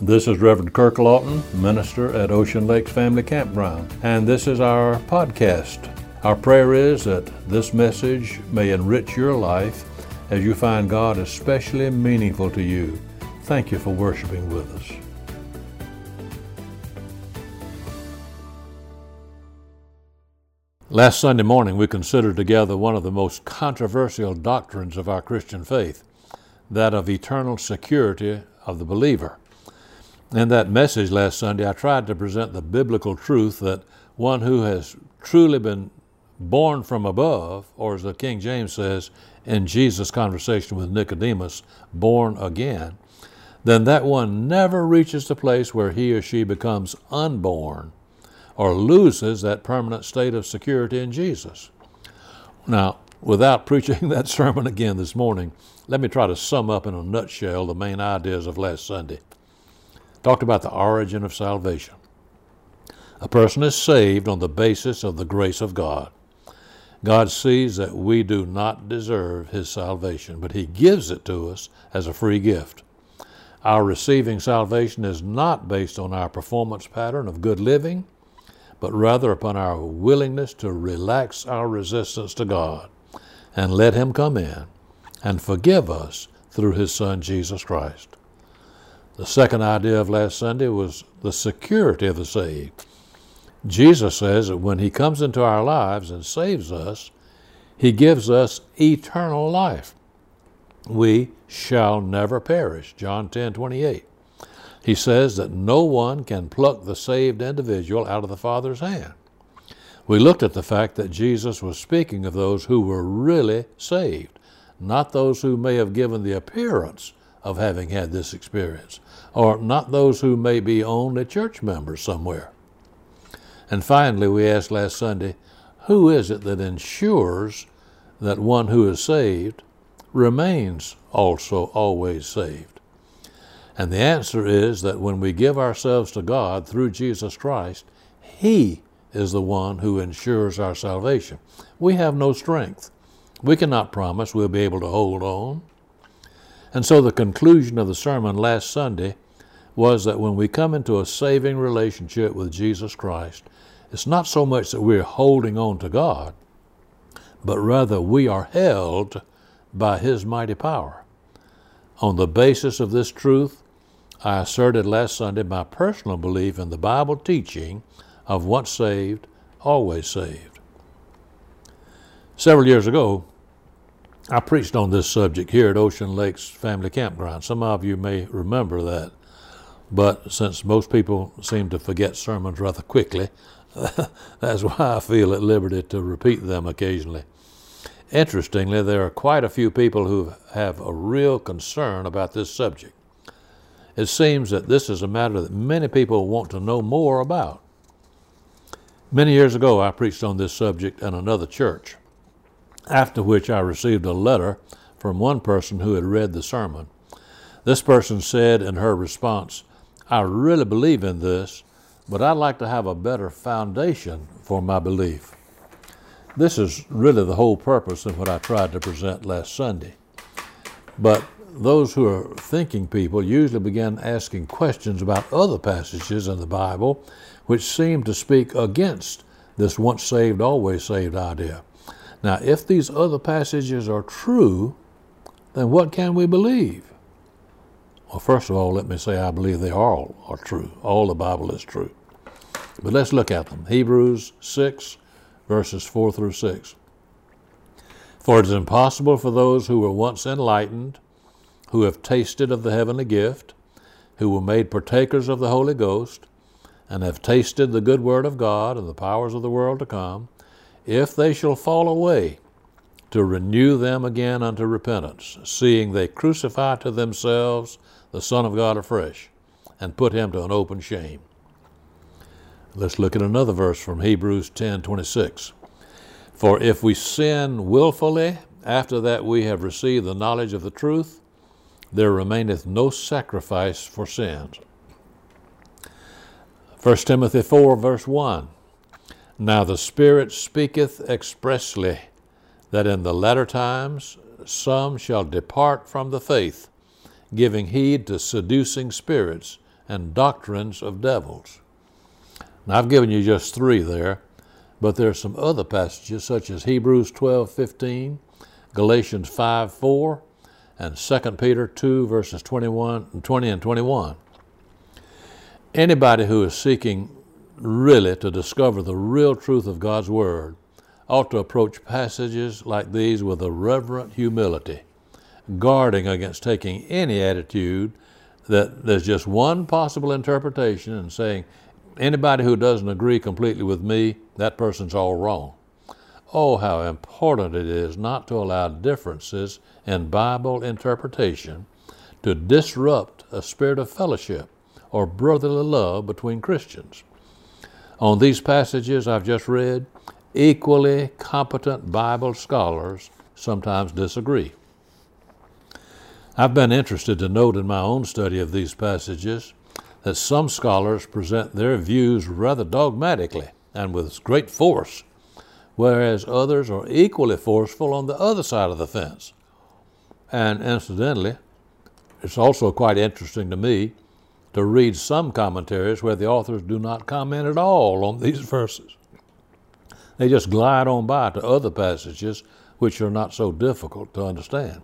This is Reverend Kirk Lawton, minister at Ocean Lakes Family Campground, and this is our podcast. Our prayer is that this message may enrich your life as you find God especially meaningful to you. Thank you for worshiping with us. Last Sunday morning, we considered together one of the most controversial doctrines of our Christian faith that of eternal security of the believer. In that message last Sunday, I tried to present the biblical truth that one who has truly been born from above, or as the King James says in Jesus' conversation with Nicodemus, born again, then that one never reaches the place where he or she becomes unborn or loses that permanent state of security in Jesus. Now, without preaching that sermon again this morning, let me try to sum up in a nutshell the main ideas of last Sunday. Talked about the origin of salvation. A person is saved on the basis of the grace of God. God sees that we do not deserve His salvation, but He gives it to us as a free gift. Our receiving salvation is not based on our performance pattern of good living, but rather upon our willingness to relax our resistance to God and let Him come in and forgive us through His Son Jesus Christ. The second idea of last Sunday was the security of the saved. Jesus says that when He comes into our lives and saves us, He gives us eternal life. We shall never perish. John 10 28. He says that no one can pluck the saved individual out of the Father's hand. We looked at the fact that Jesus was speaking of those who were really saved, not those who may have given the appearance of having had this experience, or not those who may be only church members somewhere. And finally, we asked last Sunday, who is it that ensures that one who is saved remains also always saved? And the answer is that when we give ourselves to God through Jesus Christ, He is the one who ensures our salvation. We have no strength. We cannot promise we'll be able to hold on. And so the conclusion of the sermon last Sunday was that when we come into a saving relationship with Jesus Christ, it's not so much that we're holding on to God, but rather we are held by His mighty power. On the basis of this truth, I asserted last Sunday my personal belief in the Bible teaching of once saved, always saved. Several years ago, I preached on this subject here at Ocean Lakes Family Campground. Some of you may remember that. But since most people seem to forget sermons rather quickly, that's why I feel at liberty to repeat them occasionally. Interestingly, there are quite a few people who have a real concern about this subject. It seems that this is a matter that many people want to know more about. Many years ago, I preached on this subject in another church, after which I received a letter from one person who had read the sermon. This person said in her response, I really believe in this, but I'd like to have a better foundation for my belief. This is really the whole purpose of what I tried to present last Sunday. But those who are thinking people usually begin asking questions about other passages in the Bible which seem to speak against this once saved, always saved idea. Now, if these other passages are true, then what can we believe? Well, first of all, let me say I believe they all are true. All the Bible is true. But let's look at them. Hebrews 6, verses 4 through 6. For it is impossible for those who were once enlightened, who have tasted of the heavenly gift, who were made partakers of the Holy Ghost, and have tasted the good word of God and the powers of the world to come, if they shall fall away, to renew them again unto repentance, seeing they crucify to themselves the Son of God afresh, and put him to an open shame. Let's look at another verse from Hebrews 10 26. For if we sin wilfully after that we have received the knowledge of the truth, there remaineth no sacrifice for sins 1 Timothy 4, verse 1. Now the Spirit speaketh expressly that in the latter times some shall depart from the faith, giving heed to seducing spirits and doctrines of devils. Now, I've given you just three there, but there are some other passages such as Hebrews 12 15, Galatians 5 4, and 2 Peter 2 verses 21 and 20 and 21. Anybody who is seeking really to discover the real truth of God's Word ought to approach passages like these with a reverent humility, guarding against taking any attitude that there's just one possible interpretation and saying, anybody who doesn't agree completely with me, that person's all wrong. Oh, how important it is not to allow differences in Bible interpretation to disrupt a spirit of fellowship or brotherly love between Christians. On these passages I've just read, equally competent Bible scholars sometimes disagree. I've been interested to note in my own study of these passages that some scholars present their views rather dogmatically and with great force, whereas others are equally forceful on the other side of the fence. And incidentally, it's also quite interesting to me to read some commentaries where the authors do not comment at all on these verses. They just glide on by to other passages which are not so difficult to understand.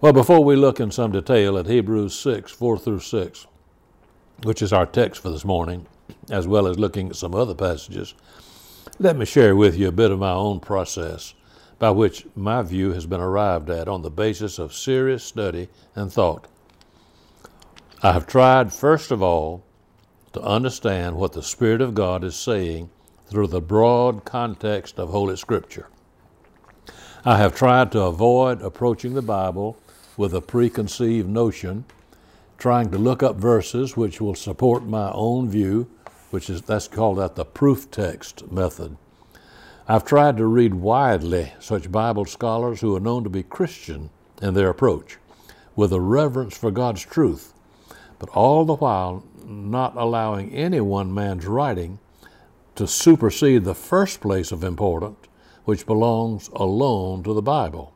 Well, before we look in some detail at Hebrews 6, 4 through 6, which is our text for this morning, as well as looking at some other passages, let me share with you a bit of my own process by which my view has been arrived at on the basis of serious study and thought. I have tried, first of all, to understand what the Spirit of God is saying through the broad context of Holy Scripture. I have tried to avoid approaching the Bible with a preconceived notion, trying to look up verses which will support my own view, which is that's called that the proof text method. I've tried to read widely such Bible scholars who are known to be Christian in their approach, with a reverence for God's truth, but all the while not allowing any one man's writing to supersede the first place of importance, which belongs alone to the Bible.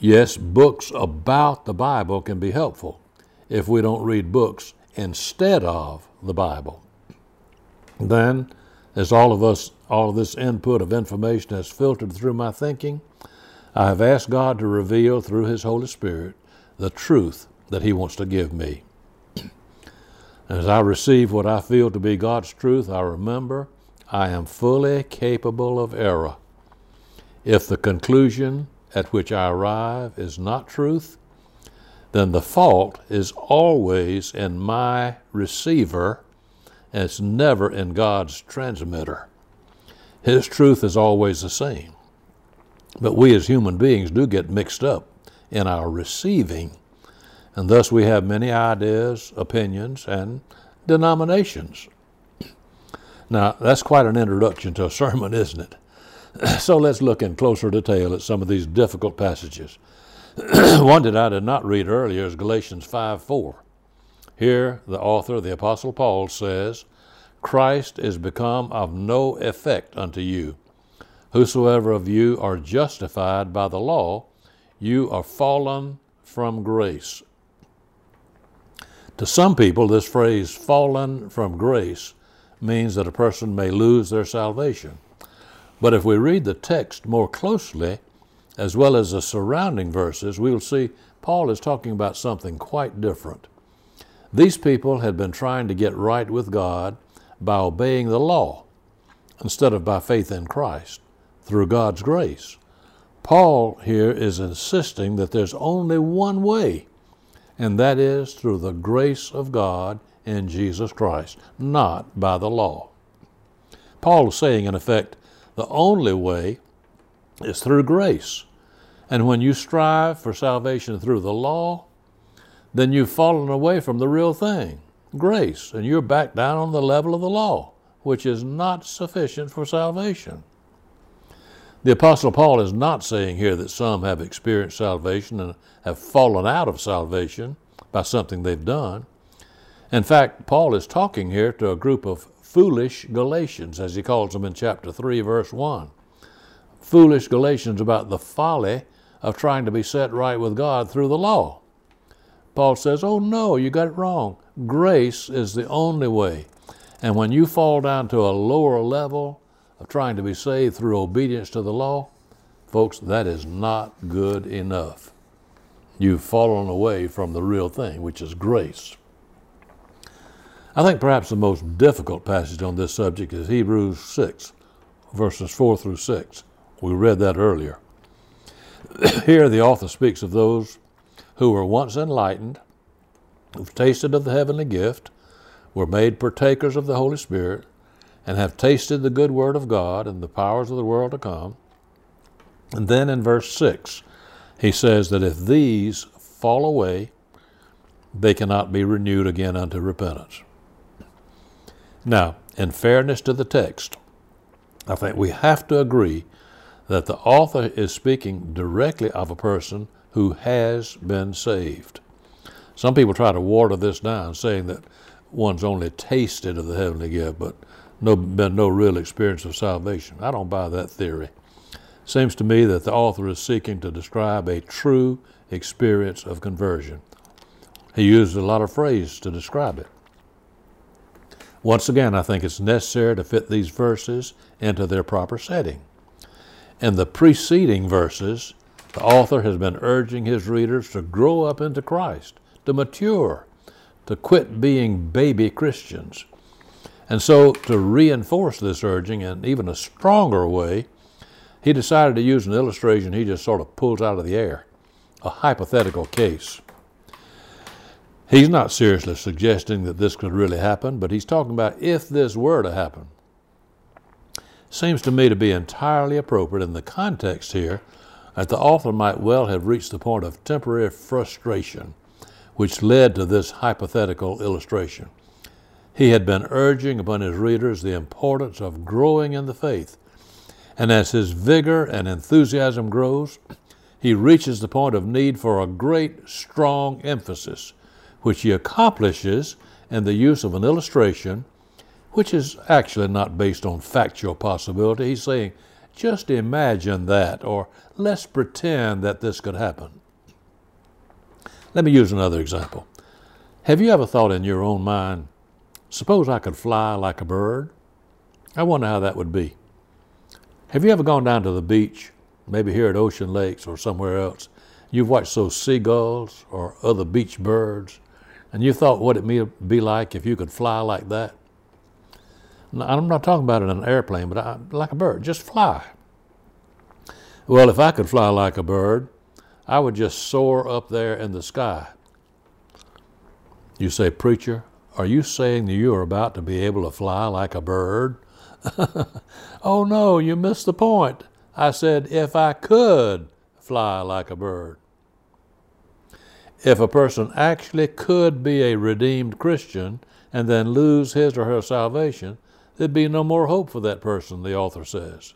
Yes, books about the Bible can be helpful if we don't read books instead of the Bible. Then, as all of us, all of this input of information has filtered through my thinking, I have asked God to reveal through His Holy Spirit the truth that He wants to give me. As I receive what I feel to be God's truth, I remember I am fully capable of error. If the conclusion at which I arrive is not truth, then the fault is always in my receiver and it's never in God's transmitter. His truth is always the same. But we as human beings do get mixed up in our receiving, and thus we have many ideas, opinions, and denominations. Now, that's quite an introduction to a sermon, isn't it? so let's look in closer detail at some of these difficult passages. One that I did not read earlier is Galatians 5 4. Here, the author, the Apostle Paul, says, Christ is become of no effect unto you. Whosoever of you are justified by the law, you are fallen from grace. To some people, this phrase, fallen from grace, means that a person may lose their salvation. But if we read the text more closely, as well as the surrounding verses, we will see Paul is talking about something quite different. These people had been trying to get right with God by obeying the law instead of by faith in Christ through God's grace. Paul here is insisting that there's only one way, and that is through the grace of God in Jesus Christ, not by the law. Paul is saying, in effect, the only way is through grace. And when you strive for salvation through the law, then you've fallen away from the real thing, grace, and you're back down on the level of the law, which is not sufficient for salvation. The Apostle Paul is not saying here that some have experienced salvation and have fallen out of salvation by something they've done. In fact, Paul is talking here to a group of foolish Galatians, as he calls them in chapter 3, verse 1. Foolish Galatians about the folly of trying to be set right with God through the law. Paul says, Oh no, you got it wrong. Grace is the only way. And when you fall down to a lower level of trying to be saved through obedience to the law, folks, that is not good enough. You've fallen away from the real thing, which is grace. I think perhaps the most difficult passage on this subject is Hebrews 6, verses 4 through 6. We read that earlier. Here, the author speaks of those who were once enlightened, who've tasted of the heavenly gift, were made partakers of the Holy Spirit, and have tasted the good word of God and the powers of the world to come. And then in verse 6, he says that if these fall away, they cannot be renewed again unto repentance. Now, in fairness to the text, I think we have to agree that the author is speaking directly of a person who has been saved. Some people try to water this down, saying that one's only tasted of the heavenly gift, but no, been no real experience of salvation. I don't buy that theory. Seems to me that the author is seeking to describe a true experience of conversion. He used a lot of phrases to describe it. Once again, I think it's necessary to fit these verses into their proper setting. In the preceding verses, the author has been urging his readers to grow up into Christ, to mature, to quit being baby Christians. And so, to reinforce this urging in even a stronger way, he decided to use an illustration he just sort of pulls out of the air, a hypothetical case. He's not seriously suggesting that this could really happen, but he's talking about if this were to happen seems to me to be entirely appropriate in the context here that the author might well have reached the point of temporary frustration which led to this hypothetical illustration. He had been urging upon his readers the importance of growing in the faith, and as his vigor and enthusiasm grows, he reaches the point of need for a great, strong emphasis, which he accomplishes in the use of an illustration which is actually not based on factual possibility. He's saying, just imagine that, or let's pretend that this could happen. Let me use another example. Have you ever thought in your own mind, suppose I could fly like a bird? I wonder how that would be. Have you ever gone down to the beach, maybe here at Ocean Lakes or somewhere else? You've watched those seagulls or other beach birds, and you thought what it would be like if you could fly like that? I'm not talking about in an airplane, but I, like a bird, just fly. Well, if I could fly like a bird, I would just soar up there in the sky. You say, Preacher, are you saying that you are about to be able to fly like a bird? oh no, you missed the point. I said, if I could fly like a bird. If a person actually could be a redeemed Christian and then lose his or her salvation, there'd be no more hope for that person, the author says.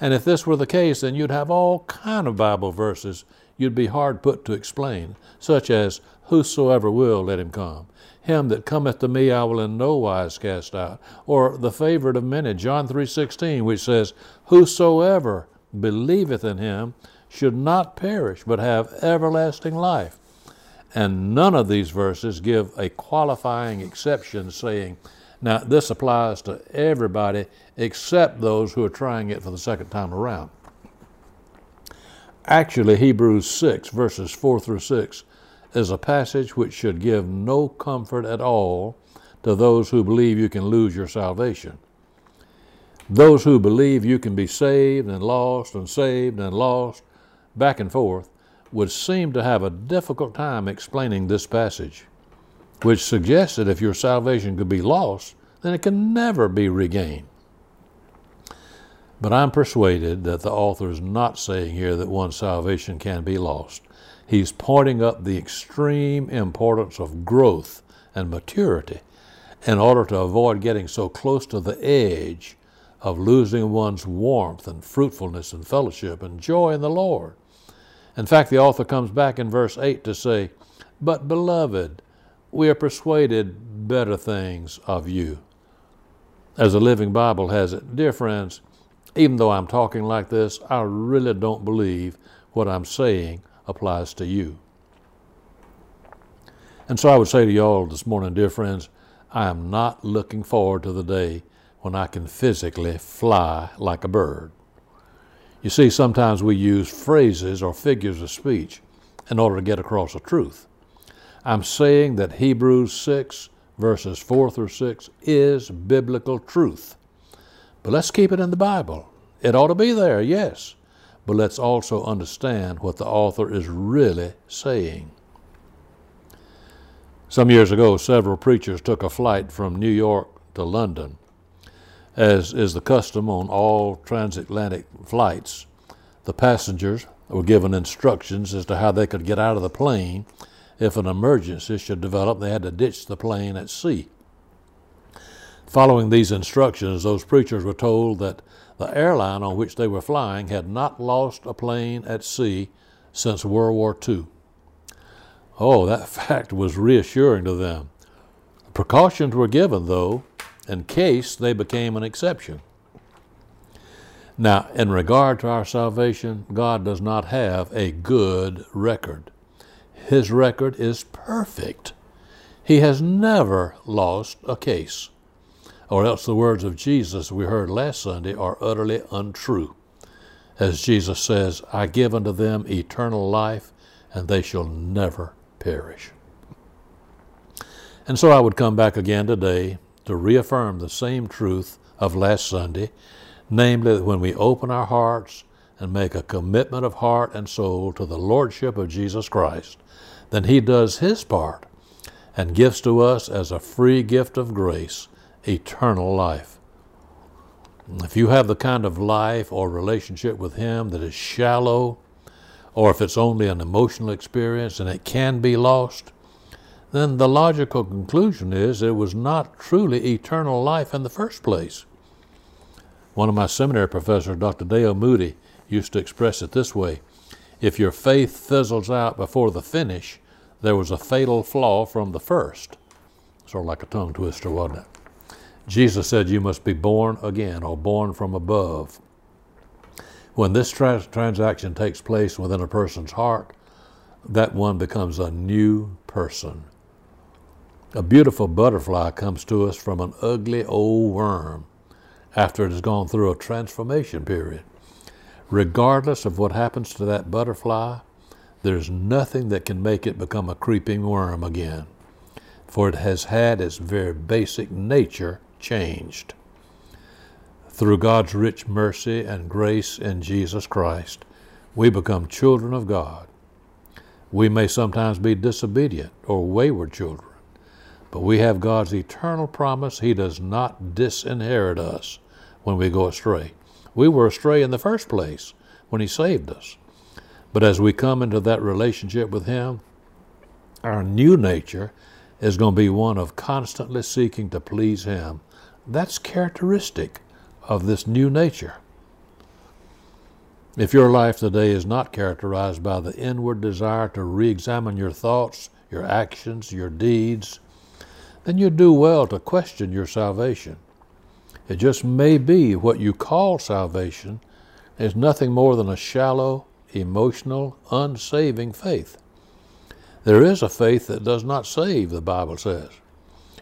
And if this were the case, then you'd have all kind of Bible verses you'd be hard put to explain, such as, Whosoever will, let him come. Him that cometh to me I will in no wise cast out. Or the favorite of many, John 3.16, which says, Whosoever believeth in him should not perish, but have everlasting life. And none of these verses give a qualifying exception saying, now, this applies to everybody except those who are trying it for the second time around. Actually, Hebrews 6, verses 4 through 6, is a passage which should give no comfort at all to those who believe you can lose your salvation. Those who believe you can be saved and lost and saved and lost, back and forth, would seem to have a difficult time explaining this passage which suggests that if your salvation could be lost, then it can never be regained. But I'm persuaded that the author is not saying here that one's salvation can be lost. He's pointing up the extreme importance of growth and maturity in order to avoid getting so close to the edge of losing one's warmth and fruitfulness and fellowship and joy in the Lord. In fact, the author comes back in verse 8 to say, But beloved, we are persuaded better things of you. As the Living Bible has it, dear friends, even though I'm talking like this, I really don't believe what I'm saying applies to you. And so I would say to y'all this morning, dear friends, I am not looking forward to the day when I can physically fly like a bird. You see, sometimes we use phrases or figures of speech in order to get across a truth. I'm saying that Hebrews 6, verses 4 through 6, is biblical truth. But let's keep it in the Bible. It ought to be there, yes, but let's also understand what the author is really saying. Some years ago, several preachers took a flight from New York to London. As is the custom on all transatlantic flights, the passengers were given instructions as to how they could get out of the plane if an emergency should develop. They had to ditch the plane at sea. Following these instructions, those preachers were told that the airline on which they were flying had not lost a plane at sea since World War II. Oh, that fact was reassuring to them. Precautions were given, though, in case they became an exception. Now, in regard to our salvation, God does not have a good record. His record is perfect. He has never lost a case or else the words of Jesus we heard last Sunday are utterly untrue. As Jesus says, I give unto them eternal life, and they shall never perish. And so I would come back again today to reaffirm the same truth of last Sunday, namely that when we open our hearts and make a commitment of heart and soul to the Lordship of Jesus Christ, then He does His part and gives to us as a free gift of grace eternal life. If you have the kind of life or relationship with Him that is shallow, or if it's only an emotional experience and it can be lost, then the logical conclusion is it was not truly eternal life in the first place. One of my seminary professors, Dr. Dale Moody, used to express it this way If your faith fizzles out before the finish, there was a fatal flaw from the first. Sort of like a tongue twister, wasn't it? Jesus said you must be born again or born from above. When this tra- transaction takes place within a person's heart, that one becomes a new person. A beautiful butterfly comes to us from an ugly old worm after it has gone through a transformation period. Regardless of what happens to that butterfly, there's nothing that can make it become a creeping worm again, for it has had its very basic nature changed. Through God's rich mercy and grace in Jesus Christ, we become children of God. We may sometimes be disobedient or wayward children, but we have God's eternal promise He does not disinherit us when we go astray. We were astray in the first place when He saved us. But as we come into that relationship with Him, our new nature is going to be one of constantly seeking to please Him that's characteristic of this new nature. If your life today is not characterized by the inward desire to re examine your thoughts, your actions, your deeds, then you do well to question your salvation. It just may be what you call salvation is nothing more than a shallow, emotional, unsaving faith. There is a faith that does not save, the Bible says.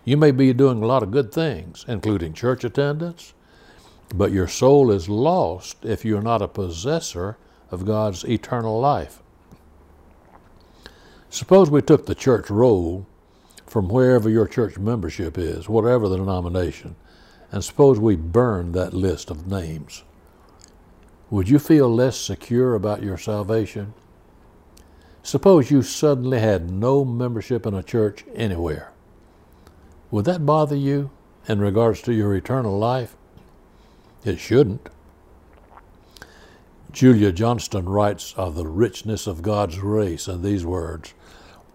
You may be doing a lot of good things, including church attendance, but your soul is lost if you're not a possessor of God's eternal life. Suppose we took the church roll from wherever your church membership is, whatever the denomination, and suppose we burned that list of names. Would you feel less secure about your salvation? Suppose you suddenly had no membership in a church anywhere. Would that bother you in regards to your eternal life? It shouldn't. Julia Johnston writes of the richness of God's grace in these words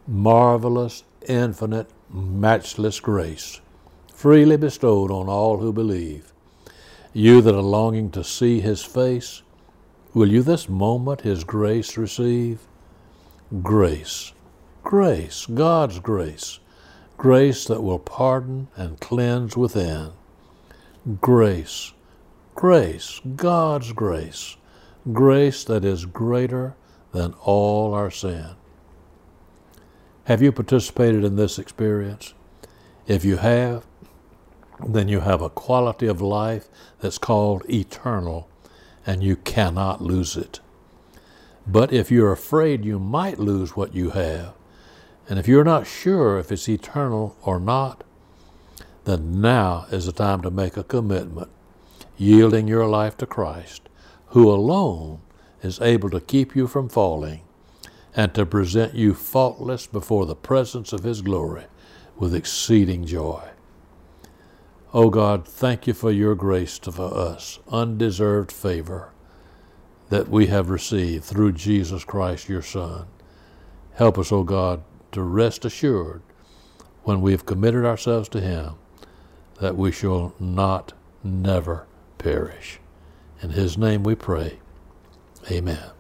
marvelous, infinite, matchless grace, freely bestowed on all who believe. You that are longing to see his face, will you this moment his grace receive? Grace, grace, God's grace grace that will pardon and cleanse within. Grace, grace, God's grace, grace that is greater than all our sin. Have you participated in this experience? If you have, then you have a quality of life that's called eternal, and you cannot lose it. But if you're afraid you might lose what you have, and if you're not sure if it's eternal or not, then now is the time to make a commitment, yielding your life to Christ, who alone is able to keep you from falling and to present you faultless before the presence of His glory with exceeding joy. O oh God, thank you for your grace to us, undeserved favor that we have received through Jesus Christ, your Son. Help us, O oh God, to rest assured when we have committed ourselves to Him that we shall not never perish. In His name we pray. Amen.